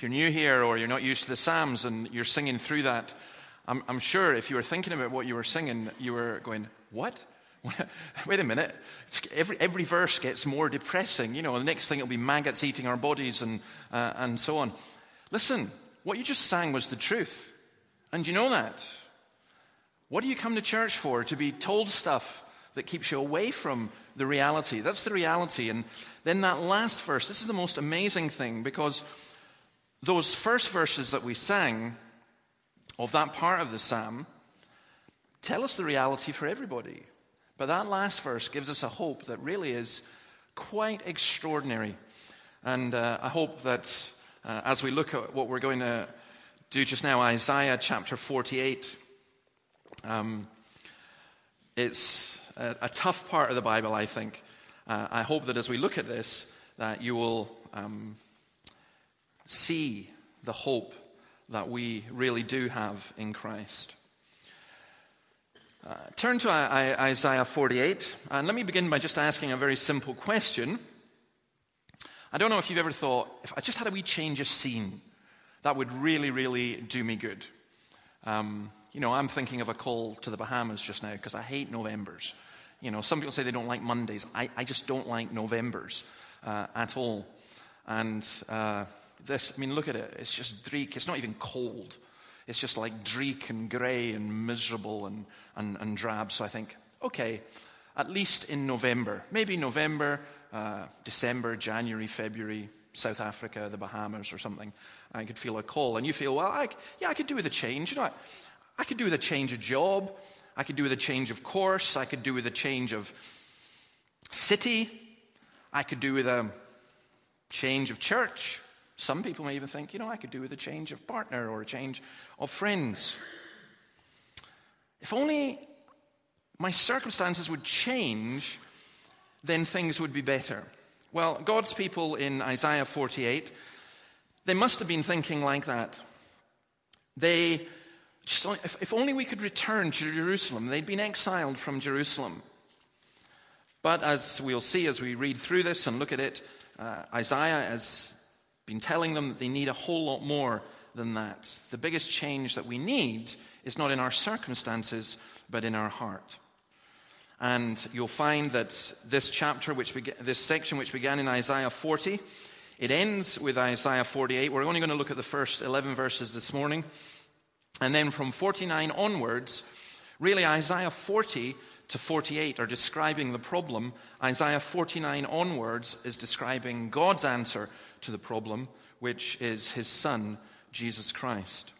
If you're new here or you're not used to the Psalms and you're singing through that, I'm, I'm sure if you were thinking about what you were singing, you were going, What? Wait a minute. It's, every, every verse gets more depressing. You know, the next thing it'll be maggots eating our bodies and, uh, and so on. Listen, what you just sang was the truth. And you know that. What do you come to church for? To be told stuff that keeps you away from the reality. That's the reality. And then that last verse, this is the most amazing thing because those first verses that we sang of that part of the psalm tell us the reality for everybody. But that last verse gives us a hope that really is quite extraordinary. And uh, I hope that uh, as we look at what we're going to do just now, Isaiah chapter 48, um, it's a, a, tough part of the Bible, I think. Uh, I hope that as we look at this, that you will um, see the hope that we really do have in Christ. Uh, turn to Isaiah 48, and let me begin by just asking a very simple question. I don't know if you've ever thought, if I just had a wee change of scene, that would really, really do me good. Um, you know, I'm thinking of a call to the Bahamas just now because I hate Novembers. You know, some people say they don't like Mondays. I, I just don't like Novembers uh, at all. And uh, this, I mean, look at it. It's just dreek. It's not even cold. It's just like dreek and grey and miserable and, and, and drab. So I think, okay, at least in November, maybe November, uh, December, January, February, South Africa, the Bahamas, or something, I could feel a call. And you feel, well, I, yeah, I could do with a change. You know, I, I could do with a change of job. I could do with a change of course. I could do with a change of city. I could do with a change of church. Some people may even think, you know, I could do with a change of partner or a change of friends. If only my circumstances would change, then things would be better. Well, God's people in Isaiah 48, they must have been thinking like that. They, if only we could return to Jerusalem. They'd been exiled from Jerusalem. But as we'll see as we read through this and look at it, uh, Isaiah, as been telling them that they need a whole lot more than that. The biggest change that we need is not in our circumstances, but in our heart. And you'll find that this chapter, which began, this section which began in Isaiah 40, it ends with Isaiah 48. We're only going to look at the first 11 verses this morning. And then from 49 onwards, really Isaiah 40 to 48 are describing the problem. Isaiah 49 onwards is describing God's answer to the problem, which is his son, Jesus Christ.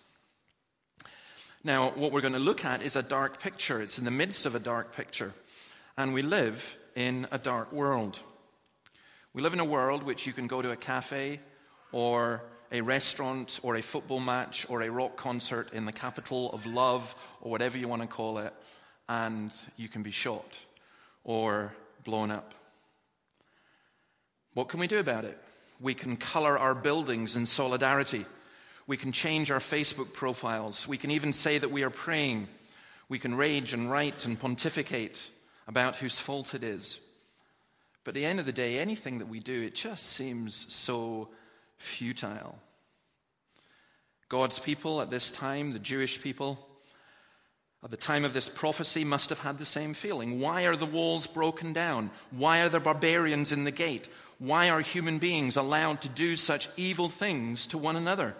Now, what we're going to look at is a dark picture. It's in the midst of a dark picture. And we live in a dark world. We live in a world which you can go to a cafe or a restaurant or a football match or a rock concert in the capital of love or whatever you want to call it and you can be shot or blown up. What can we do about it? We can color our buildings in solidarity. We can change our Facebook profiles. We can even say that we are praying. We can rage and write and pontificate about whose fault it is. But at the end of the day, anything that we do, it just seems so futile. God's people at this time, the Jewish people, at the time of this prophecy must have had the same feeling. Why are the walls broken down? Why are there barbarians in the gate? Why are human beings allowed to do such evil things to one another?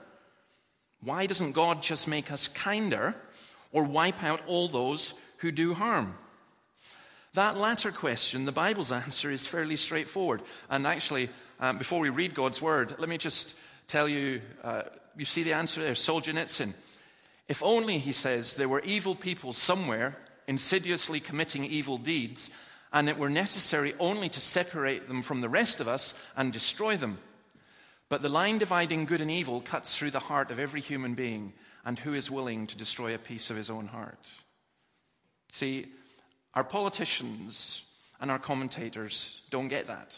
Why doesn't God just make us kinder or wipe out all those who do harm? That latter question, the Bible's answer is fairly straightforward. And actually, um, before we read God's word, let me just tell you uh, you see the answer there Solzhenitsyn. If only, he says, there were evil people somewhere insidiously committing evil deeds, and it were necessary only to separate them from the rest of us and destroy them. But the line dividing good and evil cuts through the heart of every human being, and who is willing to destroy a piece of his own heart? See, our politicians and our commentators don't get that.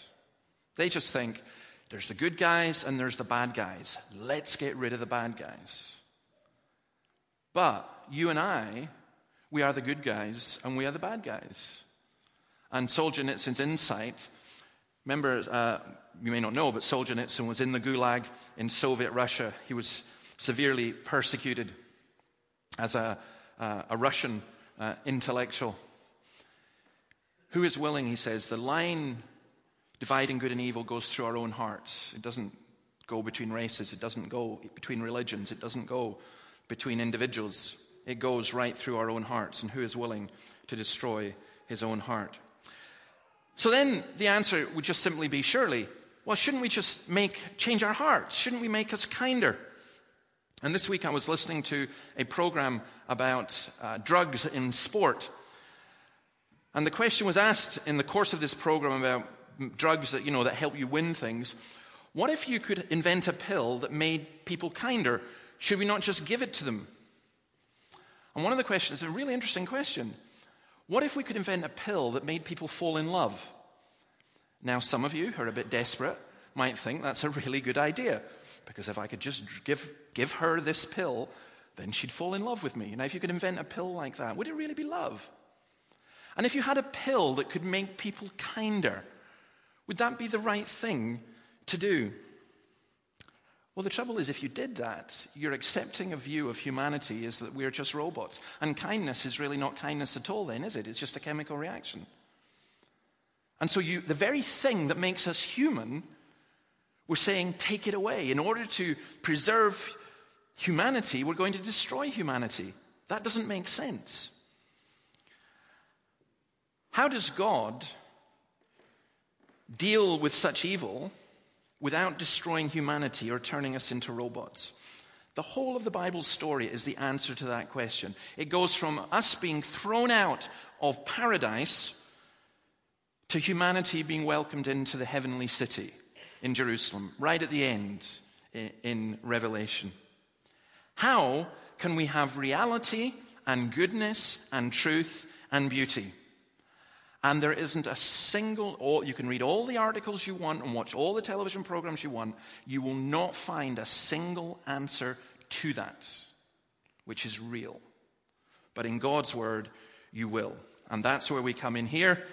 They just think there's the good guys and there's the bad guys. Let's get rid of the bad guys. But you and I, we are the good guys and we are the bad guys. And Solzhenitsyn's insight, remember, uh, you may not know, but Solzhenitsyn was in the Gulag in Soviet Russia. He was severely persecuted as a, uh, a Russian uh, intellectual. Who is willing, he says, the line dividing good and evil goes through our own hearts. It doesn't go between races, it doesn't go between religions, it doesn't go between individuals. It goes right through our own hearts. And who is willing to destroy his own heart? So then the answer would just simply be surely, well, shouldn't we just make change our hearts? Shouldn't we make us kinder? And this week I was listening to a program about uh, drugs in sport. And the question was asked in the course of this program about drugs that, you know, that help you win things. What if you could invent a pill that made people kinder? Should we not just give it to them? And one of the questions a really interesting question. What if we could invent a pill that made people fall in love? Now, some of you who are a bit desperate might think that's a really good idea, because if I could just give, give her this pill, then she'd fall in love with me. Now, if you could invent a pill like that, would it really be love? And if you had a pill that could make people kinder, would that be the right thing to do? Well, the trouble is, if you did that, you're accepting a view of humanity is that we're just robots. And kindness is really not kindness at all, then, is it? It's just a chemical reaction. And so, you, the very thing that makes us human, we're saying, take it away. In order to preserve humanity, we're going to destroy humanity. That doesn't make sense. How does God deal with such evil without destroying humanity or turning us into robots? The whole of the Bible story is the answer to that question. It goes from us being thrown out of paradise to humanity being welcomed into the heavenly city in Jerusalem, right at the end in Revelation. How can we have reality and goodness and truth and beauty? And there isn't a single, all, you can read all the articles you want and watch all the television programs you want. You will not find a single answer to that, which is real. But in God's word, you will. And that's where we come in here.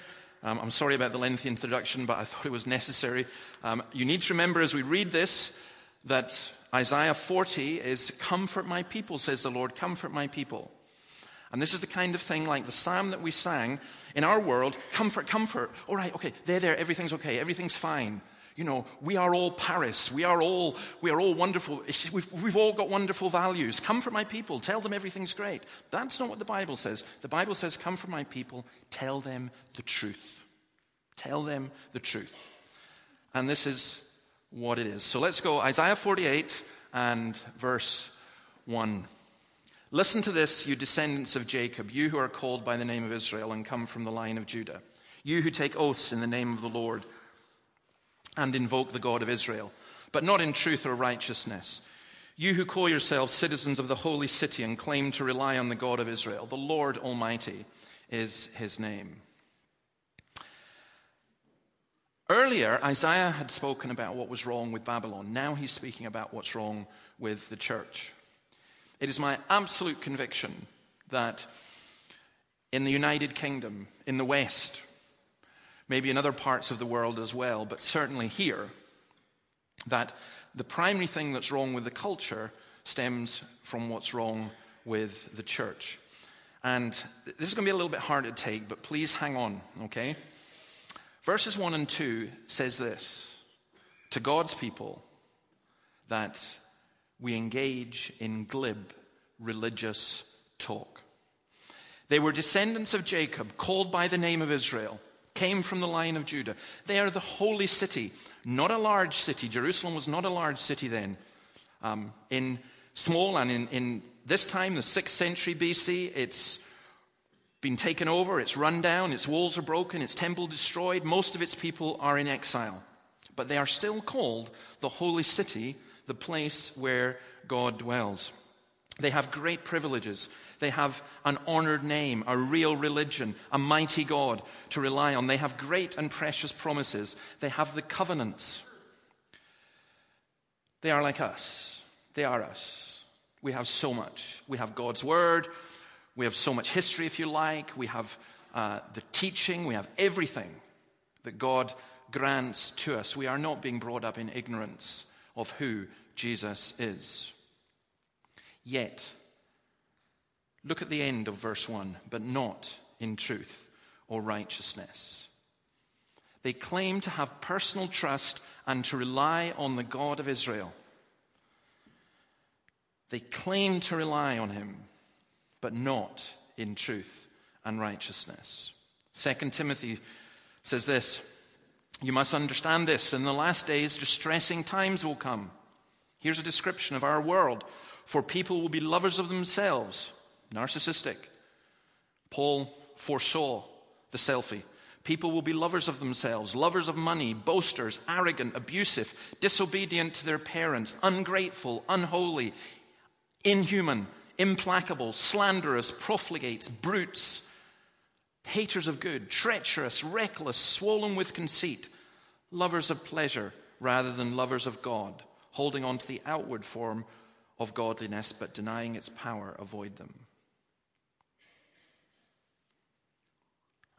Um, I'm sorry about the lengthy introduction, but I thought it was necessary. Um, you need to remember as we read this that Isaiah 40 is Comfort my people, says the Lord, comfort my people. And this is the kind of thing like the psalm that we sang in our world comfort, comfort. All right, okay, there, there, everything's okay, everything's fine. You know, we are all Paris. We are all, we are all wonderful. We've, we've all got wonderful values. Come for my people. Tell them everything's great. That's not what the Bible says. The Bible says, come for my people. Tell them the truth. Tell them the truth. And this is what it is. So let's go Isaiah 48 and verse 1. Listen to this, you descendants of Jacob, you who are called by the name of Israel and come from the line of Judah, you who take oaths in the name of the Lord and invoke the God of Israel, but not in truth or righteousness. You who call yourselves citizens of the holy city and claim to rely on the God of Israel, the Lord Almighty is his name. Earlier, Isaiah had spoken about what was wrong with Babylon. Now he's speaking about what's wrong with the church. It is my absolute conviction that in the United Kingdom, in the West, maybe in other parts of the world as well, but certainly here, that the primary thing that's wrong with the culture stems from what's wrong with the church. And this is going to be a little bit hard to take, but please hang on, okay? Verses 1 and 2 says this to God's people that we engage in glib religious talk. They were descendants of Jacob, called by the name of Israel, came from the line of Judah. They are the holy city, not a large city. Jerusalem was not a large city then. Um, in small and in, in this time, the 6th century BC, it's been taken over, it's run down, its walls are broken, its temple destroyed. Most of its people are in exile. But they are still called the holy city the place where God dwells. They have great privileges. They have an honored name, a real religion, a mighty God to rely on. They have great and precious promises. They have the covenants. They are like us. They are us. We have so much. We have God's word. We have so much history, if you like. We have uh, the teaching. We have everything that God grants to us. We are not being brought up in ignorance of who Jesus is. Yet, look at the end of verse 1 but not in truth or righteousness. They claim to have personal trust and to rely on the God of Israel. They claim to rely on him, but not in truth and righteousness. 2 Timothy says this You must understand this. In the last days, distressing times will come. Here's a description of our world. For people will be lovers of themselves, narcissistic. Paul foresaw the selfie. People will be lovers of themselves, lovers of money, boasters, arrogant, abusive, disobedient to their parents, ungrateful, unholy, inhuman, implacable, slanderous, profligates, brutes, haters of good, treacherous, reckless, swollen with conceit, lovers of pleasure rather than lovers of God, holding on to the outward form of godliness but denying its power, avoid them.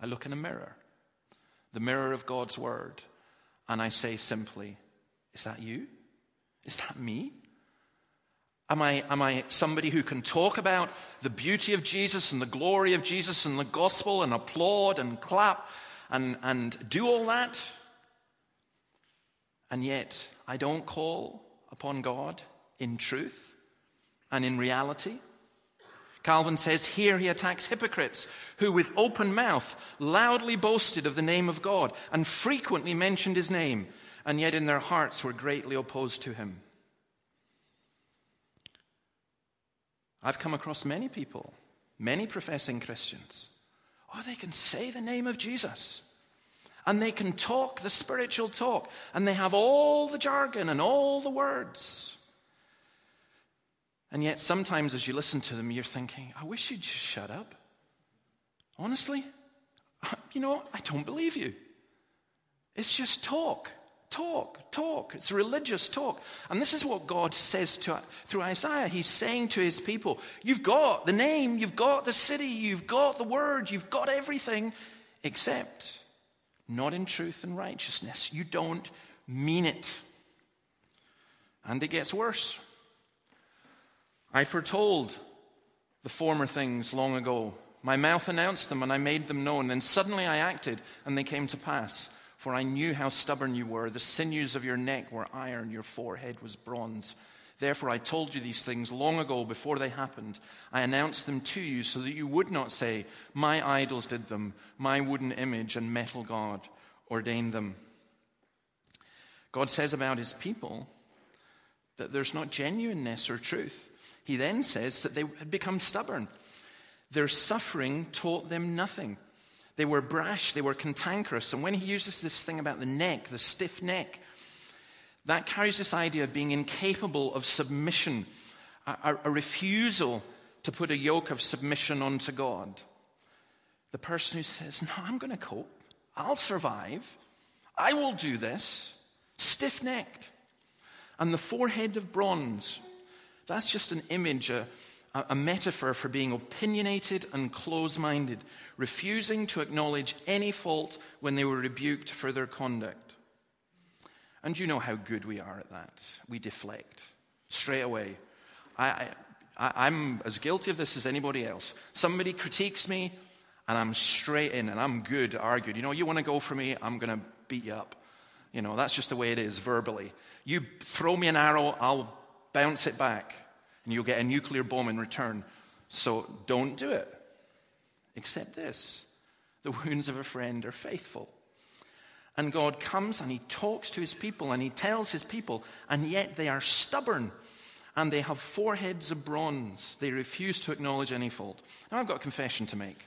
I look in a mirror, the mirror of God's word, and I say simply, Is that you? Is that me? Am I, am I somebody who can talk about the beauty of Jesus and the glory of Jesus and the gospel and applaud and clap and, and do all that? And yet, I don't call upon God in truth and in reality. Calvin says here he attacks hypocrites who, with open mouth, loudly boasted of the name of God and frequently mentioned his name, and yet in their hearts were greatly opposed to him. I've come across many people, many professing Christians. Oh, they can say the name of Jesus. And they can talk the spiritual talk. And they have all the jargon and all the words. And yet, sometimes as you listen to them, you're thinking, I wish you'd just shut up. Honestly, you know, I don't believe you. It's just talk. Talk, talk. It's religious talk. And this is what God says to, through Isaiah. He's saying to his people, You've got the name, you've got the city, you've got the word, you've got everything, except not in truth and righteousness. You don't mean it. And it gets worse. I foretold the former things long ago. My mouth announced them and I made them known. And suddenly I acted and they came to pass. For I knew how stubborn you were. The sinews of your neck were iron, your forehead was bronze. Therefore, I told you these things long ago before they happened. I announced them to you so that you would not say, My idols did them, my wooden image and metal God ordained them. God says about his people that there's not genuineness or truth. He then says that they had become stubborn. Their suffering taught them nothing. They were brash, they were cantankerous. And when he uses this thing about the neck, the stiff neck, that carries this idea of being incapable of submission, a, a refusal to put a yoke of submission onto God. The person who says, No, I'm going to cope, I'll survive, I will do this, stiff necked. And the forehead of bronze, that's just an image, a, a metaphor for being opinionated and close minded, refusing to acknowledge any fault when they were rebuked for their conduct. And you know how good we are at that. We deflect straight away. I, I, am as guilty of this as anybody else. Somebody critiques me, and I'm straight in, and I'm good to argue. You know, you want to go for me, I'm going to beat you up. You know, that's just the way it is verbally. You throw me an arrow, I'll bounce it back and you'll get a nuclear bomb in return. So don't do it. Except this the wounds of a friend are faithful. And God comes and He talks to His people and He tells His people, and yet they are stubborn and they have foreheads of bronze. They refuse to acknowledge any fault. Now, I've got a confession to make.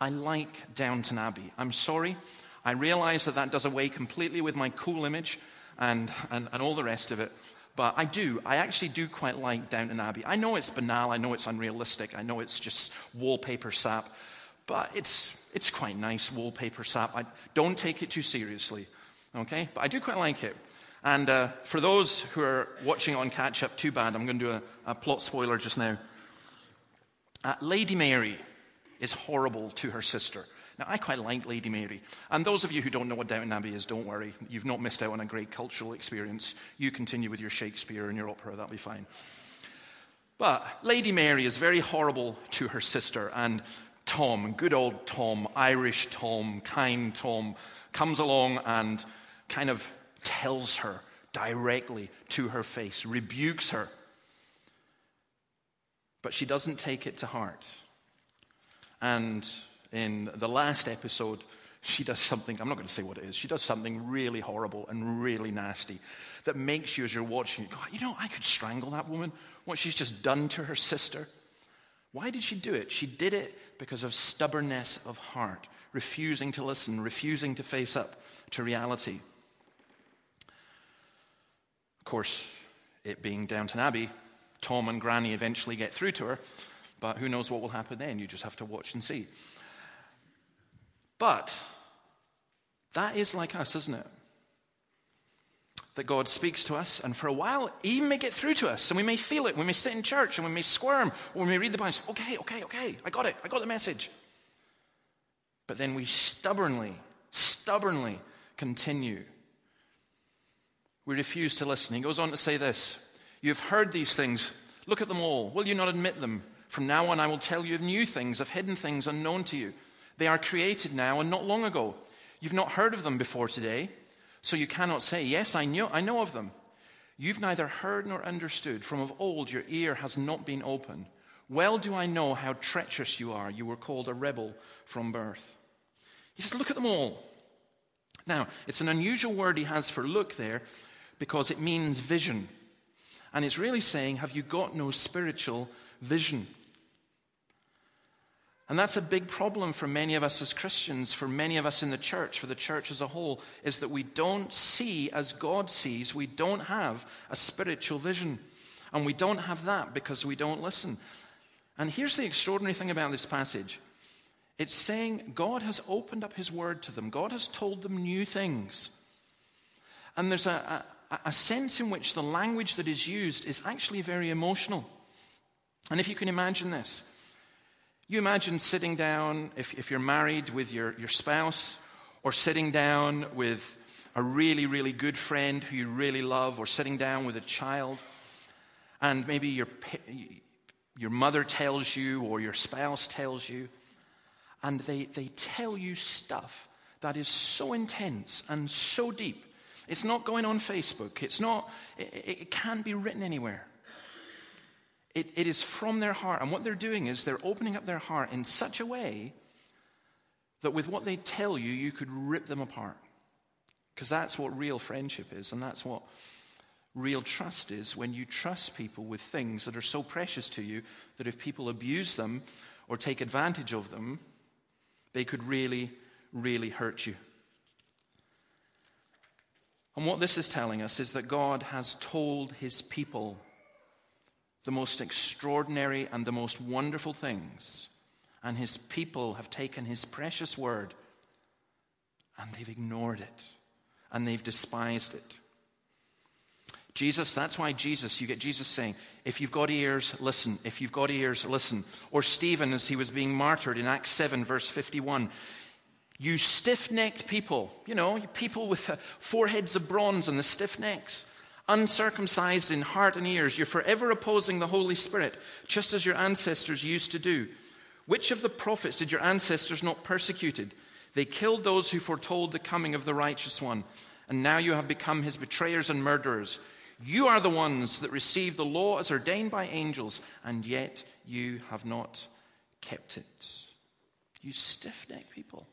I like Downton Abbey. I'm sorry. I realize that that does away completely with my cool image and, and, and all the rest of it. But I do. I actually do quite like Downton Abbey. I know it's banal. I know it's unrealistic. I know it's just wallpaper sap. But it's, it's quite nice wallpaper sap. I don't take it too seriously. Okay? But I do quite like it. And uh, for those who are watching on catch up, too bad. I'm going to do a, a plot spoiler just now. Uh, Lady Mary is horrible to her sister. Now, I quite like Lady Mary. And those of you who don't know what Downton Abbey is, don't worry. You've not missed out on a great cultural experience. You continue with your Shakespeare and your opera, that'll be fine. But Lady Mary is very horrible to her sister, and Tom, good old Tom, Irish Tom, kind Tom, comes along and kind of tells her directly to her face, rebukes her. But she doesn't take it to heart. And in the last episode, she does something, I'm not going to say what it is, she does something really horrible and really nasty that makes you, as you're watching it, go, you know, I could strangle that woman, what she's just done to her sister. Why did she do it? She did it because of stubbornness of heart, refusing to listen, refusing to face up to reality. Of course, it being Downton Abbey, Tom and Granny eventually get through to her, but who knows what will happen then? You just have to watch and see. But that is like us, isn't it? That God speaks to us, and for a while, He may get through to us, and we may feel it. We may sit in church, and we may squirm, or we may read the Bible. Say, okay, okay, okay, I got it. I got the message. But then we stubbornly, stubbornly continue. We refuse to listen. He goes on to say this You've heard these things. Look at them all. Will you not admit them? From now on, I will tell you of new things, of hidden things unknown to you. They are created now and not long ago. You've not heard of them before today, so you cannot say, Yes, I know, I know of them. You've neither heard nor understood. From of old, your ear has not been open. Well do I know how treacherous you are. You were called a rebel from birth. He says, Look at them all. Now, it's an unusual word he has for look there because it means vision. And it's really saying, Have you got no spiritual vision? And that's a big problem for many of us as Christians, for many of us in the church, for the church as a whole, is that we don't see as God sees. We don't have a spiritual vision. And we don't have that because we don't listen. And here's the extraordinary thing about this passage it's saying God has opened up his word to them, God has told them new things. And there's a, a, a sense in which the language that is used is actually very emotional. And if you can imagine this, you imagine sitting down, if, if you're married with your, your spouse, or sitting down with a really, really good friend who you really love, or sitting down with a child, and maybe your, your mother tells you, or your spouse tells you, and they, they tell you stuff that is so intense and so deep. It's not going on Facebook. It's not, it, it can't be written anywhere. It, it is from their heart. And what they're doing is they're opening up their heart in such a way that with what they tell you, you could rip them apart. Because that's what real friendship is, and that's what real trust is when you trust people with things that are so precious to you that if people abuse them or take advantage of them, they could really, really hurt you. And what this is telling us is that God has told his people the most extraordinary and the most wonderful things, and his people have taken his precious word and they've ignored it and they've despised it. Jesus, that's why Jesus, you get Jesus saying, if you've got ears, listen. If you've got ears, listen. Or Stephen, as he was being martyred in Acts 7, verse 51, you stiff necked people, you know, people with uh, foreheads of bronze and the stiff necks, uncircumcised in heart and ears, you're forever opposing the Holy Spirit, just as your ancestors used to do. Which of the prophets did your ancestors not persecuted? They killed those who foretold the coming of the righteous one, and now you have become his betrayers and murderers. You are the ones that received the law as ordained by angels, and yet you have not kept it. You stiff necked people.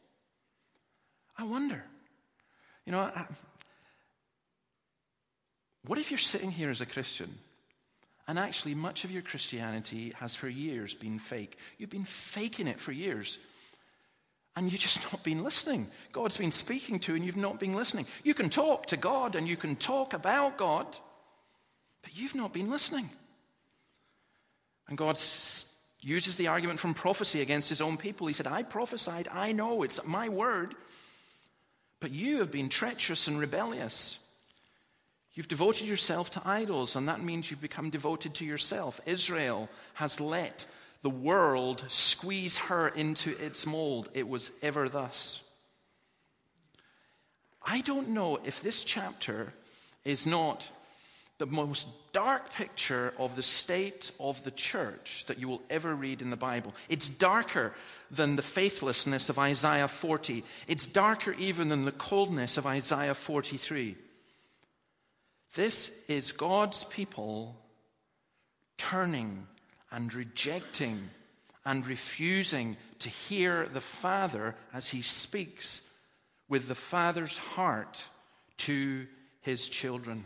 I wonder, you know, what if you're sitting here as a Christian and actually much of your Christianity has for years been fake? You've been faking it for years. And you've just not been listening. God's been speaking to you and you've not been listening. You can talk to God and you can talk about God, but you've not been listening. And God uses the argument from prophecy against his own people. He said, I prophesied, I know, it's my word. But you have been treacherous and rebellious. You've devoted yourself to idols, and that means you've become devoted to yourself. Israel has let the world squeeze her into its mold. It was ever thus. I don't know if this chapter is not the most dark picture of the state of the church that you will ever read in the Bible. It's darker than the faithlessness of Isaiah 40. It's darker even than the coldness of Isaiah 43. This is God's people turning and rejecting and refusing to hear the Father as he speaks with the Father's heart to his children.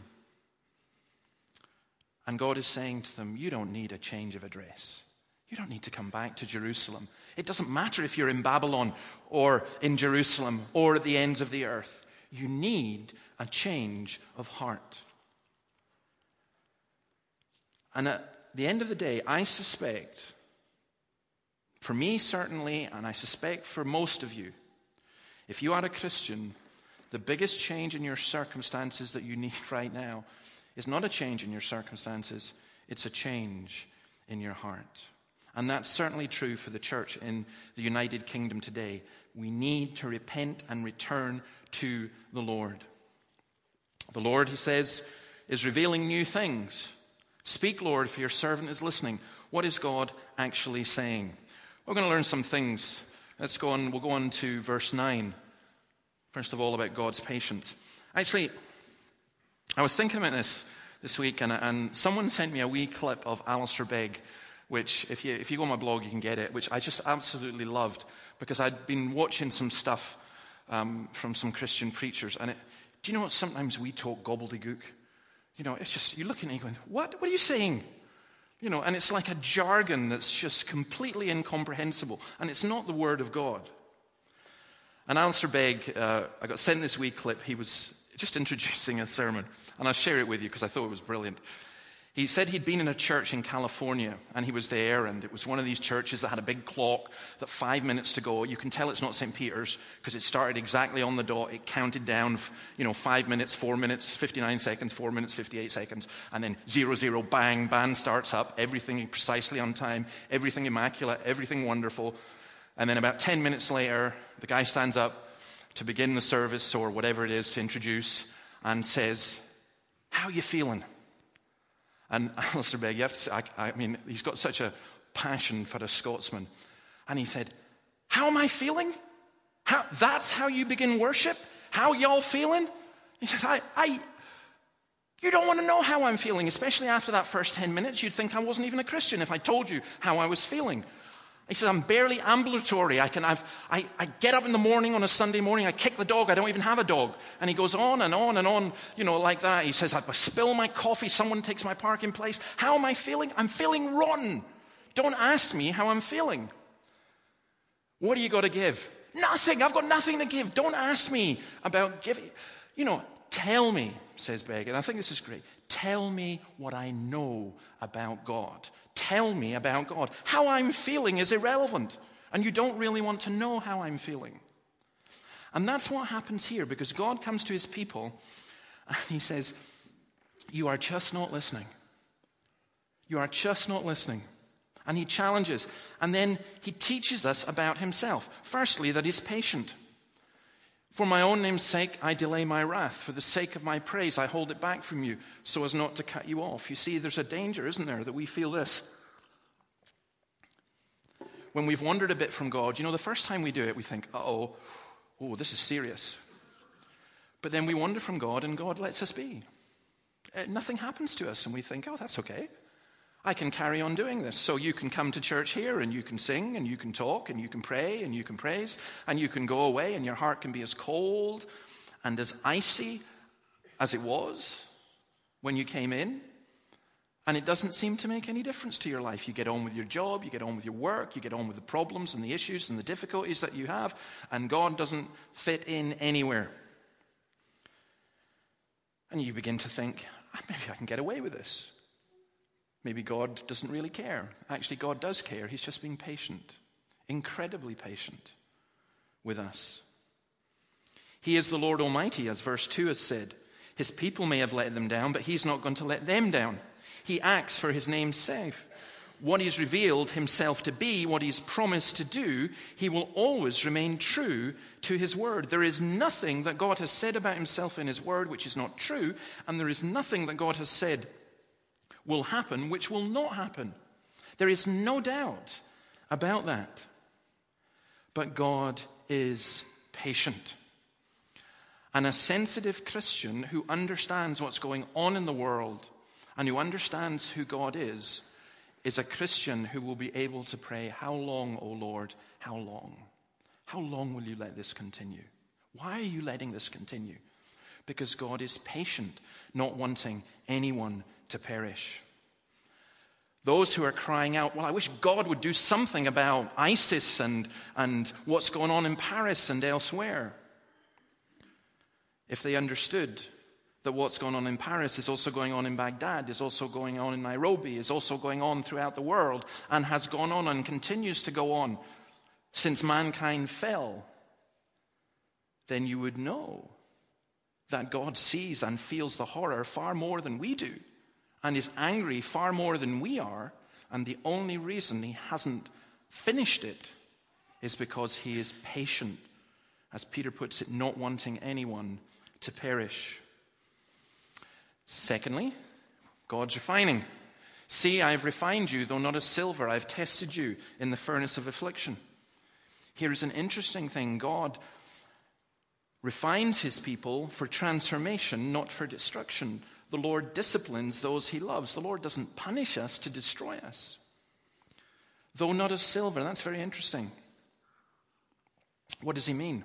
And God is saying to them, You don't need a change of address. You don't need to come back to Jerusalem. It doesn't matter if you're in Babylon or in Jerusalem or at the ends of the earth. You need a change of heart. And at the end of the day, I suspect, for me certainly, and I suspect for most of you, if you are a Christian, the biggest change in your circumstances that you need right now is not a change in your circumstances, it's a change in your heart. And that's certainly true for the church in the United Kingdom today. We need to repent and return to the Lord. The Lord, he says, is revealing new things. Speak, Lord, for your servant is listening. What is God actually saying? We're going to learn some things Let's go on, we'll go on to verse 9. First of all, about God's patience. Actually, I was thinking about this this week, and, and someone sent me a wee clip of Alistair Begg, which, if you, if you go on my blog, you can get it, which I just absolutely loved because I'd been watching some stuff um, from some Christian preachers. And it, do you know what? Sometimes we talk gobbledygook. You know, it's just, you're looking at it going, what? What are you saying? You know, and it's like a jargon that's just completely incomprehensible. And it's not the Word of God. And Alistair Begg, uh, I got sent this wee clip. He was just introducing a sermon. And I'll share it with you because I thought it was brilliant. He said he'd been in a church in California and he was there, and it was one of these churches that had a big clock that five minutes to go. You can tell it's not St. Peter's because it started exactly on the dot. It counted down, you know, five minutes, four minutes, 59 seconds, four minutes, 58 seconds, and then zero, zero, bang, band starts up, everything precisely on time, everything immaculate, everything wonderful. And then about 10 minutes later, the guy stands up to begin the service or whatever it is to introduce and says, How you feeling? And Alistair Begg, you have to say, I, I mean, he's got such a passion for a Scotsman. And he said, How am I feeling? How, that's how you begin worship? How y'all feeling? He says, I, I, you don't want to know how I'm feeling, especially after that first 10 minutes. You'd think I wasn't even a Christian if I told you how I was feeling. He says, I'm barely ambulatory. I, can, I've, I, I get up in the morning on a Sunday morning, I kick the dog, I don't even have a dog. And he goes on and on and on, you know, like that. He says, I spill my coffee, someone takes my parking place. How am I feeling? I'm feeling rotten. Don't ask me how I'm feeling. What do you got to give? Nothing. I've got nothing to give. Don't ask me about giving. You know, tell me, says Begg, and I think this is great. Tell me what I know about God tell me about God. How I'm feeling is irrelevant, and you don't really want to know how I'm feeling. And that's what happens here because God comes to his people and he says, You are just not listening. You are just not listening. And he challenges. And then he teaches us about himself. Firstly, that he's patient. For my own name's sake, I delay my wrath. For the sake of my praise, I hold it back from you so as not to cut you off. You see, there's a danger, isn't there, that we feel this. When we've wandered a bit from God, you know, the first time we do it, we think, oh, oh, this is serious. But then we wander from God and God lets us be. Uh, nothing happens to us, and we think, oh, that's okay. I can carry on doing this. So you can come to church here and you can sing and you can talk and you can pray and you can praise and you can go away and your heart can be as cold and as icy as it was when you came in. And it doesn't seem to make any difference to your life. You get on with your job, you get on with your work, you get on with the problems and the issues and the difficulties that you have, and God doesn't fit in anywhere. And you begin to think, ah, maybe I can get away with this. Maybe God doesn't really care. Actually, God does care. He's just being patient, incredibly patient with us. He is the Lord Almighty, as verse 2 has said. His people may have let them down, but He's not going to let them down. He acts for His name's sake. what he's revealed himself to be, what he's promised to do, he will always remain true to his word. There is nothing that God has said about himself in his word which is not true, and there is nothing that God has said will happen which will not happen. There is no doubt about that. But God is patient. And a sensitive Christian who understands what's going on in the world and who understands who God is is a Christian who will be able to pray, How long, O Lord? How long? How long will you let this continue? Why are you letting this continue? Because God is patient, not wanting anyone to perish. Those who are crying out, Well, I wish God would do something about ISIS and, and what's going on in Paris and elsewhere. If they understood that what's going on in Paris is also going on in Baghdad, is also going on in Nairobi, is also going on throughout the world, and has gone on and continues to go on since mankind fell, then you would know that God sees and feels the horror far more than we do, and is angry far more than we are, and the only reason he hasn't finished it is because he is patient, as Peter puts it, not wanting anyone to perish. Secondly, God's refining. See, I have refined you, though not as silver. I have tested you in the furnace of affliction. Here is an interesting thing God refines his people for transformation, not for destruction. The Lord disciplines those he loves. The Lord doesn't punish us to destroy us. Though not as silver. That's very interesting. What does he mean?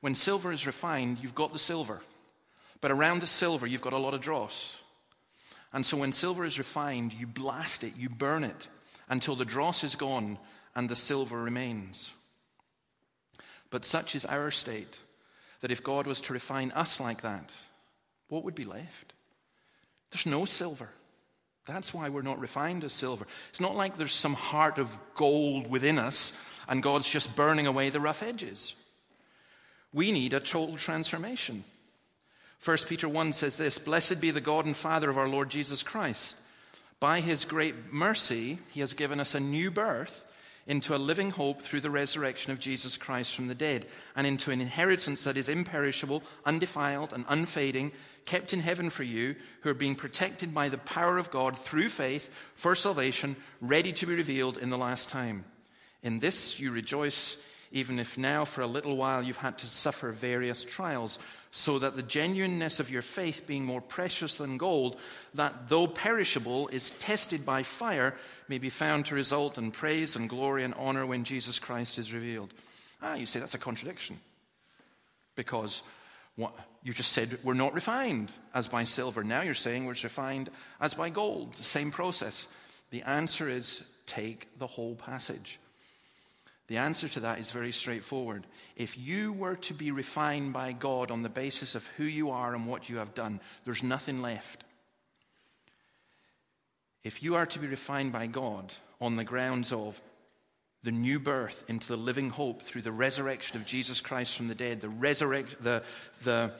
When silver is refined, you've got the silver. But around the silver, you've got a lot of dross. And so when silver is refined, you blast it, you burn it until the dross is gone and the silver remains. But such is our state that if God was to refine us like that, what would be left? There's no silver. That's why we're not refined as silver. It's not like there's some heart of gold within us and God's just burning away the rough edges. We need a total transformation. 1 Peter 1 says this Blessed be the God and Father of our Lord Jesus Christ. By his great mercy, he has given us a new birth into a living hope through the resurrection of Jesus Christ from the dead, and into an inheritance that is imperishable, undefiled, and unfading, kept in heaven for you, who are being protected by the power of God through faith for salvation, ready to be revealed in the last time. In this you rejoice, even if now for a little while you've had to suffer various trials so that the genuineness of your faith, being more precious than gold, that though perishable is tested by fire, may be found to result in praise and glory and honor when Jesus Christ is revealed. Ah, you say that's a contradiction. Because what, you just said we're not refined as by silver. Now you're saying we're refined as by gold. The same process. The answer is take the whole passage. The answer to that is very straightforward. If you were to be refined by God on the basis of who you are and what you have done, there's nothing left. If you are to be refined by God on the grounds of the new birth into the living hope through the resurrection of Jesus Christ from the dead, the, resurrect, the, the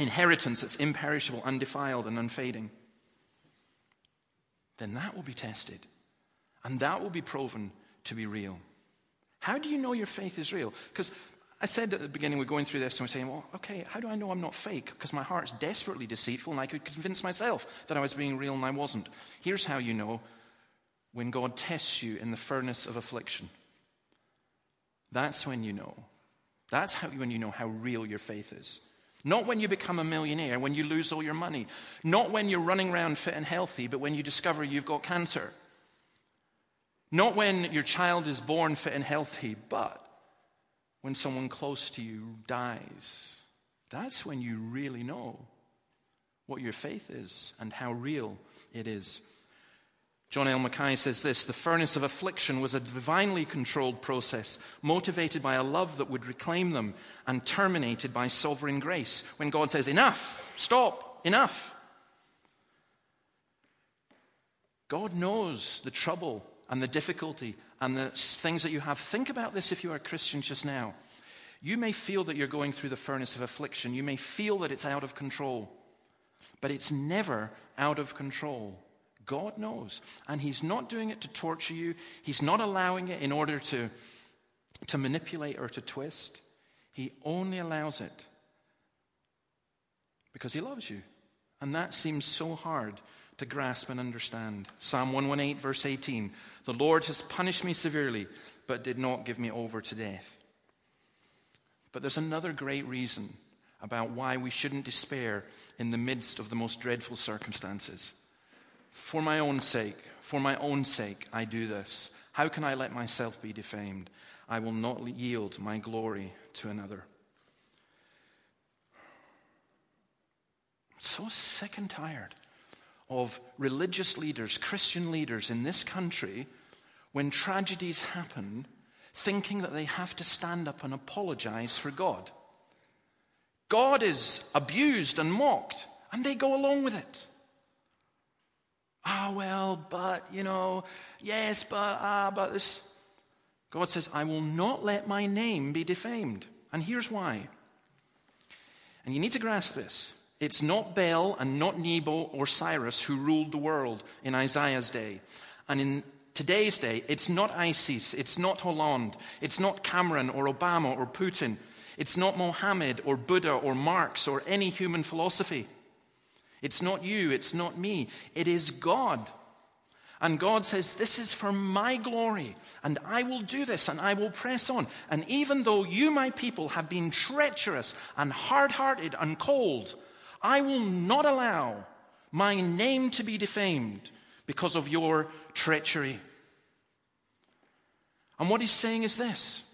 inheritance that's imperishable, undefiled, and unfading, then that will be tested. And that will be proven to be real. How do you know your faith is real? Because I said at the beginning, we're going through this and we're saying, well, okay, how do I know I'm not fake? Because my heart's desperately deceitful and I could convince myself that I was being real and I wasn't. Here's how you know when God tests you in the furnace of affliction. That's when you know. That's how, when you know how real your faith is. Not when you become a millionaire, when you lose all your money. Not when you're running around fit and healthy, but when you discover you've got cancer. Not when your child is born fit and healthy, but when someone close to you dies. That's when you really know what your faith is and how real it is. John L. Mackay says this The furnace of affliction was a divinely controlled process, motivated by a love that would reclaim them and terminated by sovereign grace. When God says, Enough, stop, enough. God knows the trouble and the difficulty and the things that you have. Think about this if you are a Christian just now. You may feel that you're going through the furnace of affliction. You may feel that it's out of control. But it's never out of control. God knows. And He's not doing it to torture you, He's not allowing it in order to, to manipulate or to twist. He only allows it because He loves you. And that seems so hard to grasp and understand. Psalm 118, verse 18 The Lord has punished me severely, but did not give me over to death. But there's another great reason about why we shouldn't despair in the midst of the most dreadful circumstances. For my own sake, for my own sake, I do this. How can I let myself be defamed? I will not yield my glory to another. I'm so sick and tired of religious leaders, Christian leaders in this country, when tragedies happen, thinking that they have to stand up and apologize for God. God is abused and mocked, and they go along with it. Ah, well, but, you know, yes, but, ah, but this. God says, I will not let my name be defamed. And here's why. And you need to grasp this. It's not Bel and not Nebo or Cyrus who ruled the world in Isaiah's day. And in today's day, it's not ISIS, it's not Hollande, it's not Cameron or Obama or Putin, it's not Mohammed or Buddha or Marx or any human philosophy. It's not you, it's not me, it is God. And God says, This is for my glory, and I will do this, and I will press on. And even though you, my people, have been treacherous and hard hearted and cold, I will not allow my name to be defamed because of your treachery. And what he's saying is this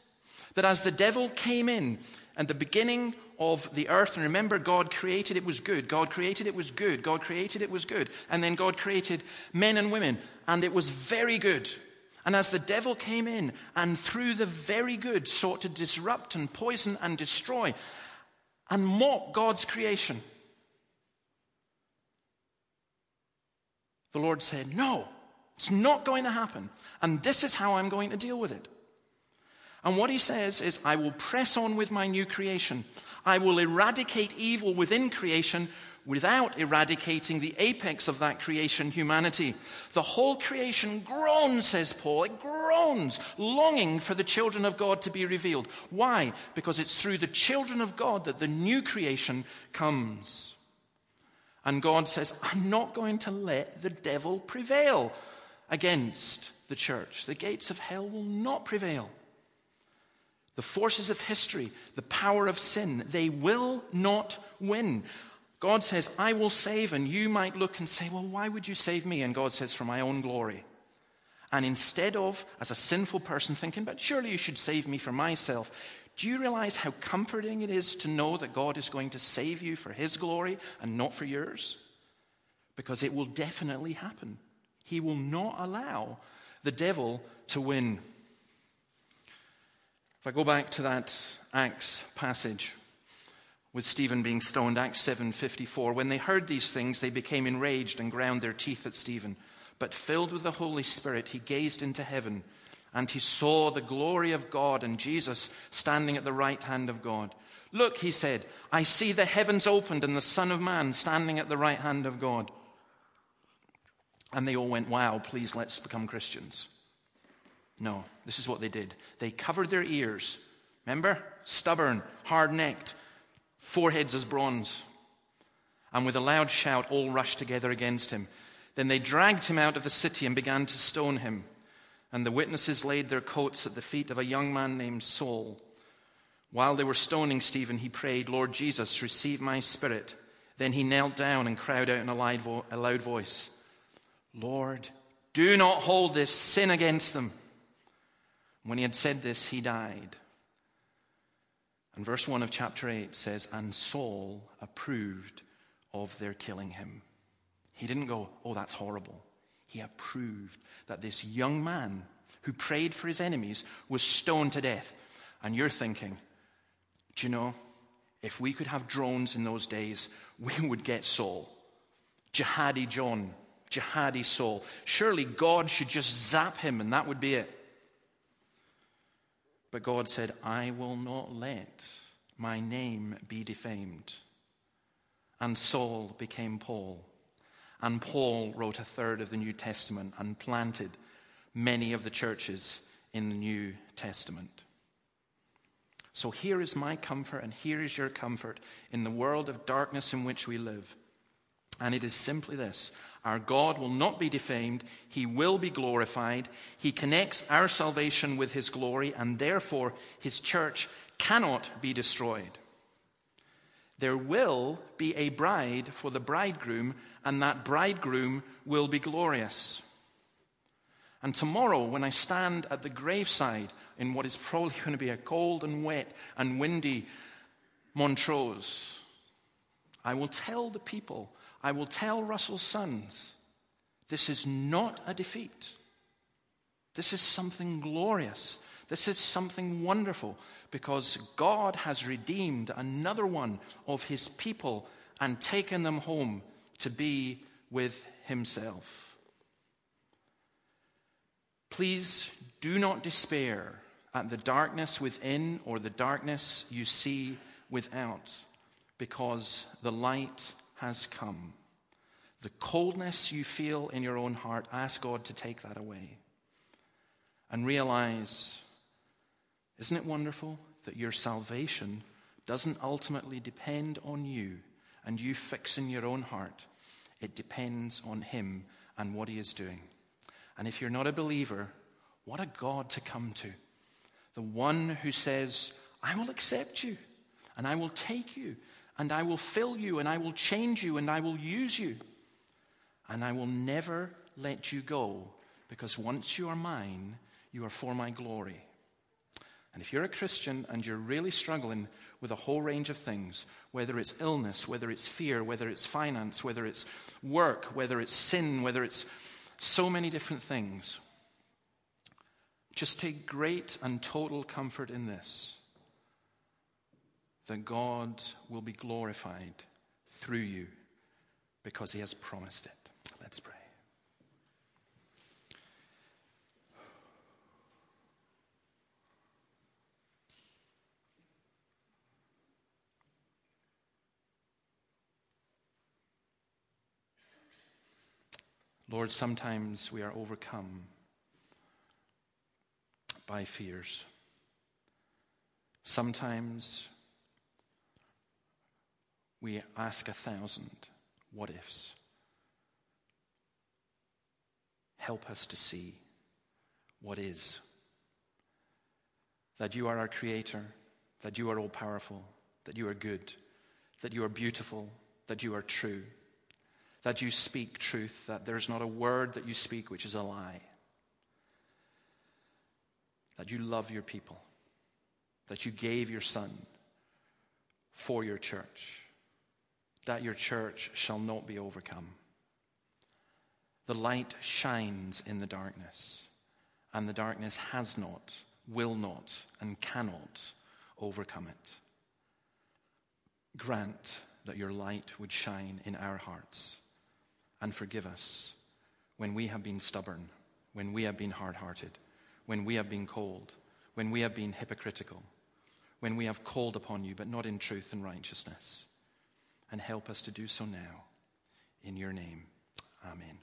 that as the devil came in and the beginning of the earth, and remember, God created it was good, God created it was good, God created it was good, and then God created men and women, and it was very good. And as the devil came in and through the very good sought to disrupt and poison and destroy and mock God's creation, The Lord said, No, it's not going to happen. And this is how I'm going to deal with it. And what he says is, I will press on with my new creation. I will eradicate evil within creation without eradicating the apex of that creation, humanity. The whole creation groans, says Paul. It groans, longing for the children of God to be revealed. Why? Because it's through the children of God that the new creation comes. And God says, I'm not going to let the devil prevail against the church. The gates of hell will not prevail. The forces of history, the power of sin, they will not win. God says, I will save, and you might look and say, Well, why would you save me? And God says, For my own glory. And instead of, as a sinful person, thinking, But surely you should save me for myself, do you realize how comforting it is to know that God is going to save you for His glory and not for yours? Because it will definitely happen. He will not allow the devil to win. If I go back to that Acts passage with Stephen being stoned, Acts 7:54, when they heard these things, they became enraged and ground their teeth at Stephen. But filled with the Holy Spirit, he gazed into heaven and he saw the glory of God and Jesus standing at the right hand of God. Look, he said, I see the heavens opened and the Son of Man standing at the right hand of God. And they all went, Wow, please let's become Christians. No, this is what they did. They covered their ears. Remember? Stubborn, hard necked, foreheads as bronze. And with a loud shout, all rushed together against him. Then they dragged him out of the city and began to stone him. And the witnesses laid their coats at the feet of a young man named Saul. While they were stoning Stephen, he prayed, Lord Jesus, receive my spirit. Then he knelt down and cried out in a loud voice, Lord, do not hold this sin against them. When he had said this, he died. And verse 1 of chapter 8 says, And Saul approved of their killing him. He didn't go, Oh, that's horrible. He approved that this young man who prayed for his enemies was stoned to death. And you're thinking, do you know, if we could have drones in those days, we would get Saul. Jihadi John, jihadi Saul. Surely God should just zap him and that would be it. But God said, I will not let my name be defamed. And Saul became Paul. And Paul wrote a third of the New Testament and planted many of the churches in the New Testament. So here is my comfort, and here is your comfort in the world of darkness in which we live. And it is simply this our God will not be defamed, He will be glorified. He connects our salvation with His glory, and therefore His church cannot be destroyed. There will be a bride for the bridegroom, and that bridegroom will be glorious. And tomorrow, when I stand at the graveside in what is probably going to be a cold and wet and windy Montrose, I will tell the people, I will tell Russell's sons, this is not a defeat. This is something glorious. This is something wonderful because God has redeemed another one of his people and taken them home to be with himself. Please do not despair at the darkness within or the darkness you see without, because the light has come. The coldness you feel in your own heart, ask God to take that away. And realize isn't it wonderful that your salvation doesn't ultimately depend on you and you fixing your own heart? It depends on Him and what He is doing. And if you're not a believer, what a God to come to. The one who says, I will accept you, and I will take you, and I will fill you, and I will change you, and I will use you, and I will never let you go, because once you are mine, you are for my glory. And if you're a Christian and you're really struggling with a whole range of things, whether it's illness, whether it's fear, whether it's finance, whether it's work, whether it's sin, whether it's so many different things, just take great and total comfort in this that God will be glorified through you because he has promised it. Let's pray. Lord, sometimes we are overcome by fears. Sometimes we ask a thousand what ifs. Help us to see what is. That you are our Creator, that you are all powerful, that you are good, that you are beautiful, that you are true that you speak truth, that there's not a word that you speak which is a lie, that you love your people, that you gave your Son for your church, that your church shall not be overcome. The light shines in the darkness, and the darkness has not, will not, and cannot overcome it. Grant that your light would shine in our hearts and forgive us when we have been stubborn, when we have been hard hearted, when we have been cold, when we have been hypocritical, when we have called upon you, but not in truth and righteousness. And help us to do so now. In your name, amen.